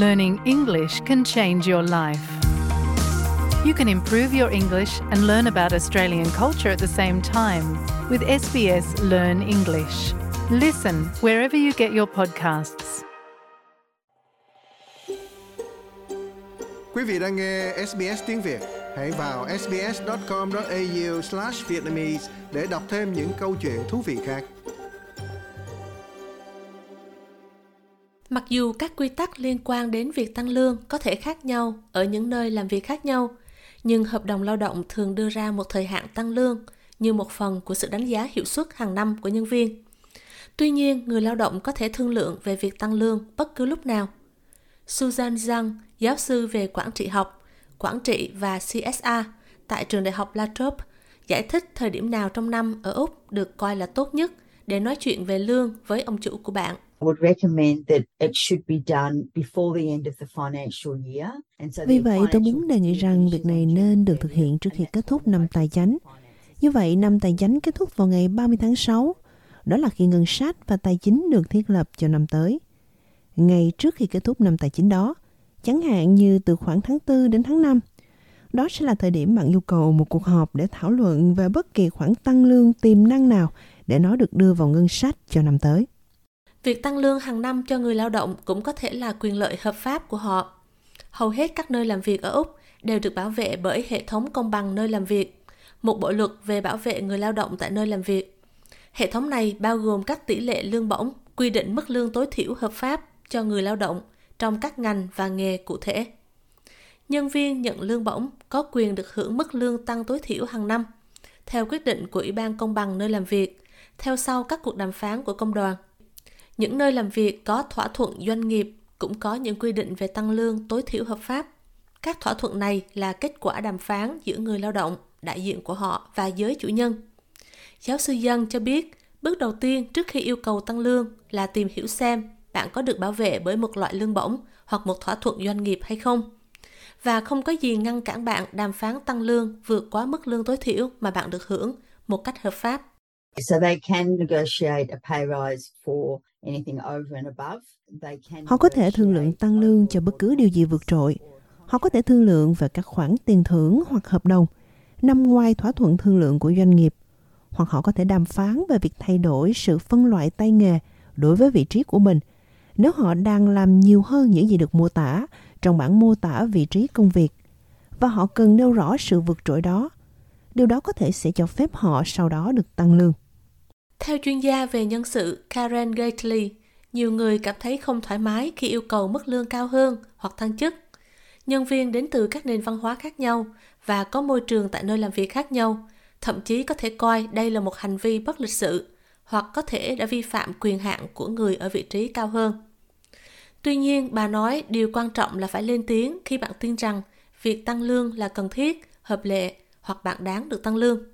learning English can change your life. You can improve your English and learn about Australian culture at the same time with SBS Learn English. Listen wherever you get your podcasts. Quý vị đang nghe SBS tiếng Việt, hãy vào sbs.com.au/vietnamese để đọc thêm những câu chuyện thú vị khác. Mặc dù các quy tắc liên quan đến việc tăng lương có thể khác nhau ở những nơi làm việc khác nhau, nhưng hợp đồng lao động thường đưa ra một thời hạn tăng lương như một phần của sự đánh giá hiệu suất hàng năm của nhân viên. Tuy nhiên, người lao động có thể thương lượng về việc tăng lương bất cứ lúc nào. Susan Zhang, giáo sư về quản trị học, quản trị và CSA tại trường đại học La Trobe, giải thích thời điểm nào trong năm ở Úc được coi là tốt nhất để nói chuyện về lương với ông chủ của bạn. Vì vậy, tôi muốn đề nghị rằng việc này nên được thực hiện trước khi kết thúc năm tài chánh. Như vậy, năm tài chánh kết thúc vào ngày 30 tháng 6. Đó là khi ngân sách và tài chính được thiết lập cho năm tới. Ngay trước khi kết thúc năm tài chính đó, chẳng hạn như từ khoảng tháng 4 đến tháng 5, đó sẽ là thời điểm bạn yêu cầu một cuộc họp để thảo luận về bất kỳ khoản tăng lương tiềm năng nào để nó được đưa vào ngân sách cho năm tới. Việc tăng lương hàng năm cho người lao động cũng có thể là quyền lợi hợp pháp của họ. Hầu hết các nơi làm việc ở Úc đều được bảo vệ bởi hệ thống công bằng nơi làm việc, một bộ luật về bảo vệ người lao động tại nơi làm việc. Hệ thống này bao gồm các tỷ lệ lương bổng, quy định mức lương tối thiểu hợp pháp cho người lao động trong các ngành và nghề cụ thể. Nhân viên nhận lương bổng có quyền được hưởng mức lương tăng tối thiểu hàng năm, theo quyết định của Ủy ban Công bằng nơi làm việc, theo sau các cuộc đàm phán của công đoàn. Những nơi làm việc có thỏa thuận doanh nghiệp cũng có những quy định về tăng lương tối thiểu hợp pháp. Các thỏa thuận này là kết quả đàm phán giữa người lao động, đại diện của họ và giới chủ nhân. Giáo sư Dân cho biết, bước đầu tiên trước khi yêu cầu tăng lương là tìm hiểu xem bạn có được bảo vệ bởi một loại lương bổng hoặc một thỏa thuận doanh nghiệp hay không. Và không có gì ngăn cản bạn đàm phán tăng lương vượt quá mức lương tối thiểu mà bạn được hưởng một cách hợp pháp. So they can negotiate a pay rise for Họ có thể thương lượng tăng lương cho bất cứ điều gì vượt trội. Họ có thể thương lượng về các khoản tiền thưởng hoặc hợp đồng nằm ngoài thỏa thuận thương lượng của doanh nghiệp. Hoặc họ có thể đàm phán về việc thay đổi sự phân loại tay nghề đối với vị trí của mình nếu họ đang làm nhiều hơn những gì được mô tả trong bản mô tả vị trí công việc và họ cần nêu rõ sự vượt trội đó. Điều đó có thể sẽ cho phép họ sau đó được tăng lương. Theo chuyên gia về nhân sự Karen Gately, nhiều người cảm thấy không thoải mái khi yêu cầu mức lương cao hơn hoặc thăng chức. Nhân viên đến từ các nền văn hóa khác nhau và có môi trường tại nơi làm việc khác nhau, thậm chí có thể coi đây là một hành vi bất lịch sự hoặc có thể đã vi phạm quyền hạn của người ở vị trí cao hơn. Tuy nhiên, bà nói điều quan trọng là phải lên tiếng khi bạn tin rằng việc tăng lương là cần thiết, hợp lệ hoặc bạn đáng được tăng lương.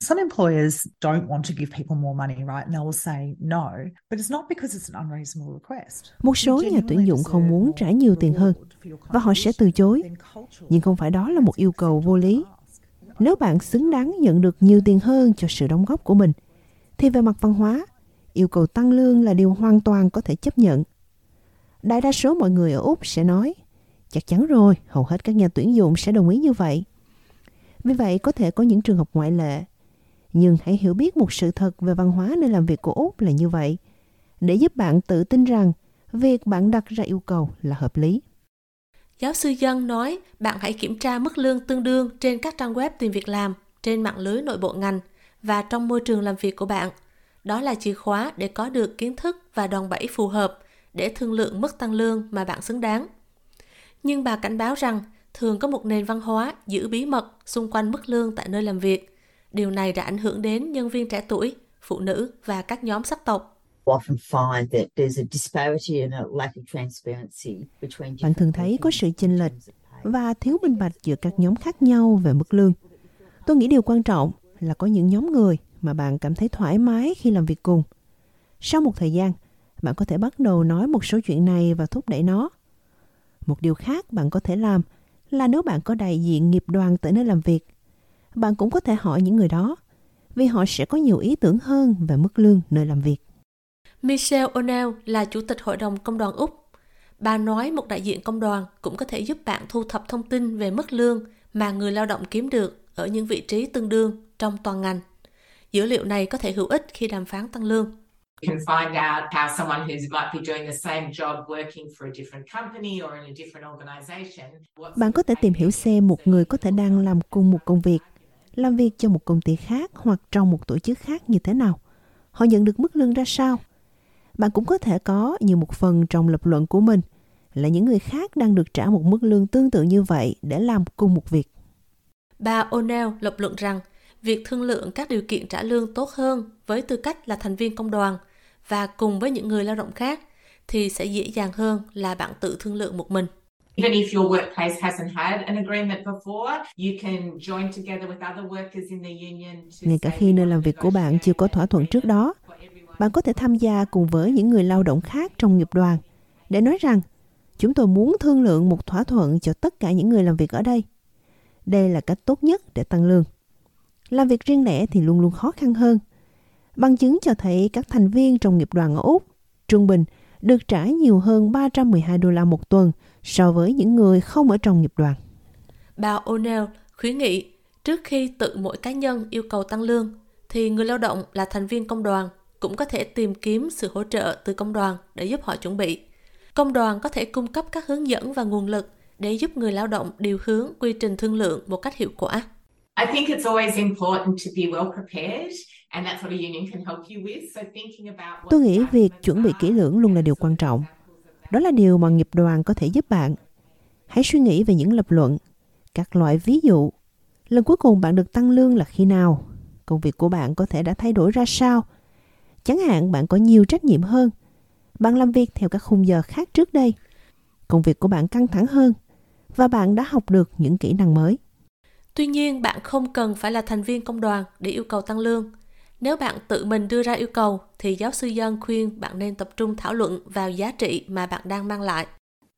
Some employers don't want to give people more money, right? And they will say no, but it's not because it's an unreasonable request. Một số nhà tuyển dụng không muốn trả nhiều tiền hơn và họ sẽ từ chối. Nhưng không phải đó là một yêu cầu vô lý. Nếu bạn xứng đáng nhận được nhiều tiền hơn cho sự đóng góp của mình, thì về mặt văn hóa, yêu cầu tăng lương là điều hoàn toàn có thể chấp nhận. Đại đa số mọi người ở Úc sẽ nói, chắc chắn rồi, hầu hết các nhà tuyển dụng sẽ đồng ý như vậy. Vì vậy, có thể có những trường hợp ngoại lệ nhưng hãy hiểu biết một sự thật về văn hóa nơi làm việc của Úc là như vậy, để giúp bạn tự tin rằng việc bạn đặt ra yêu cầu là hợp lý. Giáo sư Dân nói bạn hãy kiểm tra mức lương tương đương trên các trang web tìm việc làm, trên mạng lưới nội bộ ngành và trong môi trường làm việc của bạn. Đó là chìa khóa để có được kiến thức và đòn bẩy phù hợp để thương lượng mức tăng lương mà bạn xứng đáng. Nhưng bà cảnh báo rằng thường có một nền văn hóa giữ bí mật xung quanh mức lương tại nơi làm việc Điều này đã ảnh hưởng đến nhân viên trẻ tuổi, phụ nữ và các nhóm sắc tộc. Bạn thường thấy có sự chênh lệch và thiếu minh bạch giữa các nhóm khác nhau về mức lương. Tôi nghĩ điều quan trọng là có những nhóm người mà bạn cảm thấy thoải mái khi làm việc cùng. Sau một thời gian, bạn có thể bắt đầu nói một số chuyện này và thúc đẩy nó. Một điều khác bạn có thể làm là nếu bạn có đại diện nghiệp đoàn tại nơi làm việc bạn cũng có thể hỏi những người đó, vì họ sẽ có nhiều ý tưởng hơn về mức lương nơi làm việc. Michelle O'Neill là chủ tịch Hội đồng Công đoàn Úc. Bà nói một đại diện công đoàn cũng có thể giúp bạn thu thập thông tin về mức lương mà người lao động kiếm được ở những vị trí tương đương trong toàn ngành. Dữ liệu này có thể hữu ích khi đàm phán tăng lương. can find out how someone who might be doing the same job working for a different company or in a different organization. Bạn có thể tìm hiểu xem một người có thể đang làm cùng một công việc, làm việc cho một công ty khác hoặc trong một tổ chức khác như thế nào. Họ nhận được mức lương ra sao? Bạn cũng có thể có như một phần trong lập luận của mình là những người khác đang được trả một mức lương tương tự như vậy để làm cùng một việc. Bà O'Neill lập luận rằng, việc thương lượng các điều kiện trả lương tốt hơn với tư cách là thành viên công đoàn và cùng với những người lao động khác thì sẽ dễ dàng hơn là bạn tự thương lượng một mình. Even if your workplace hasn't had an agreement before, you can join together with other workers in the union. to Ngay cả khi nơi làm việc của bạn chưa có thỏa thuận trước đó, bạn có thể tham gia cùng với những người lao động khác trong nghiệp đoàn để nói rằng chúng tôi muốn thương lượng một thỏa thuận cho tất cả những người làm việc ở đây. Đây là cách tốt nhất để tăng lương. Làm việc riêng lẻ thì luôn luôn khó khăn hơn. Bằng chứng cho thấy các thành viên trong nghiệp đoàn ở Úc trung bình được trả nhiều hơn 312 đô la một tuần so với những người không ở trong nghiệp đoàn. Bà O'Neill khuyến nghị trước khi tự mỗi cá nhân yêu cầu tăng lương thì người lao động là thành viên công đoàn cũng có thể tìm kiếm sự hỗ trợ từ công đoàn để giúp họ chuẩn bị. Công đoàn có thể cung cấp các hướng dẫn và nguồn lực để giúp người lao động điều hướng quy trình thương lượng một cách hiệu quả. I think it's always important to be well prepared, and that's what a union can help you with. So thinking about what Tôi nghĩ việc chuẩn bị kỹ lưỡng luôn là điều quan trọng. Đó là điều mà nghiệp đoàn có thể giúp bạn. Hãy suy nghĩ về những lập luận, các loại ví dụ. Lần cuối cùng bạn được tăng lương là khi nào? Công việc của bạn có thể đã thay đổi ra sao? Chẳng hạn bạn có nhiều trách nhiệm hơn. Bạn làm việc theo các khung giờ khác trước đây. Công việc của bạn căng thẳng hơn và bạn đã học được những kỹ năng mới. Tuy nhiên, bạn không cần phải là thành viên công đoàn để yêu cầu tăng lương. Nếu bạn tự mình đưa ra yêu cầu, thì giáo sư Dân khuyên bạn nên tập trung thảo luận vào giá trị mà bạn đang mang lại.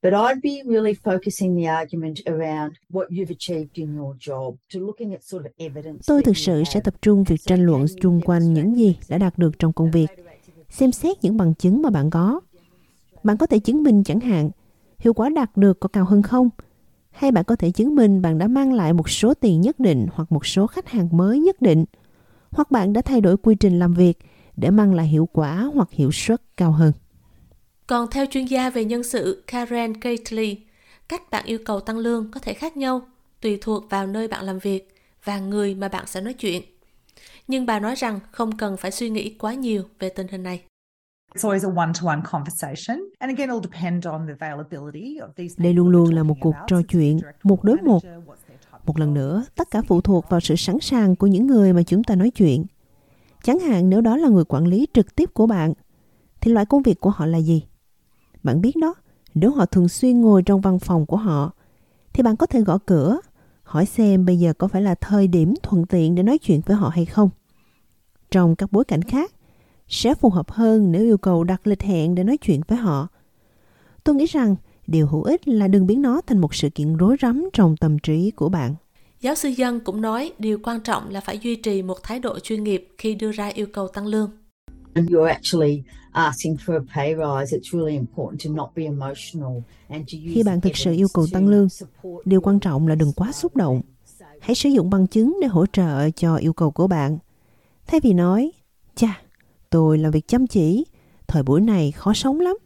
But I'd be really focusing the argument around what you've achieved in your job, to looking at sort of evidence. Tôi thực sự sẽ tập trung việc tranh luận chung quanh những gì đã đạt được trong công việc, xem xét những bằng chứng mà bạn có. Bạn có thể chứng minh chẳng hạn, hiệu quả đạt được có cao hơn không? Hay bạn có thể chứng minh bạn đã mang lại một số tiền nhất định hoặc một số khách hàng mới nhất định, hoặc bạn đã thay đổi quy trình làm việc để mang lại hiệu quả hoặc hiệu suất cao hơn. Còn theo chuyên gia về nhân sự Karen Gately, cách bạn yêu cầu tăng lương có thể khác nhau tùy thuộc vào nơi bạn làm việc và người mà bạn sẽ nói chuyện. Nhưng bà nói rằng không cần phải suy nghĩ quá nhiều về tình hình này. It's always a one-to-one conversation. And again, it'll depend on the availability of these Đây luôn luôn là một cuộc trò chuyện, một đối một. Một lần nữa, tất cả phụ thuộc vào sự sẵn sàng của những người mà chúng ta nói chuyện. Chẳng hạn nếu đó là người quản lý trực tiếp của bạn, thì loại công việc của họ là gì? Bạn biết đó, nếu họ thường xuyên ngồi trong văn phòng của họ, thì bạn có thể gõ cửa, hỏi xem bây giờ có phải là thời điểm thuận tiện để nói chuyện với họ hay không. Trong các bối cảnh khác, sẽ phù hợp hơn nếu yêu cầu đặt lịch hẹn để nói chuyện với họ. Tôi nghĩ rằng điều hữu ích là đừng biến nó thành một sự kiện rối rắm trong tâm trí của bạn. Giáo sư Dân cũng nói điều quan trọng là phải duy trì một thái độ chuyên nghiệp khi đưa ra yêu cầu tăng lương. And you're actually asking for a pay rise, it's really important to not be emotional and to use Khi bạn thực sự yêu cầu tăng lương, support điều quan trọng là đừng quá xúc động. Hãy sử dụng bằng chứng để hỗ trợ cho yêu cầu của bạn. Thay vì nói, chà, tôi làm việc chăm chỉ, thời buổi này khó sống lắm.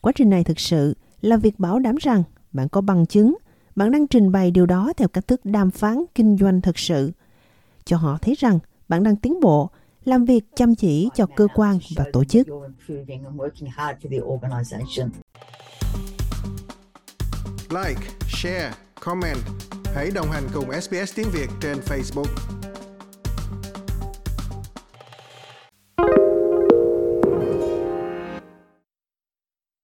Quá trình này thực sự là việc bảo đảm rằng bạn có bằng chứng, bạn đang trình bày điều đó theo cách thức đàm phán kinh doanh thực sự. Cho họ thấy rằng bạn đang tiến bộ, làm việc chăm chỉ cho cơ quan và tổ chức. You're improving and working hard for the organisation. Like, share, comment. Hãy đồng hành cùng SBS tiếng Việt trên Facebook.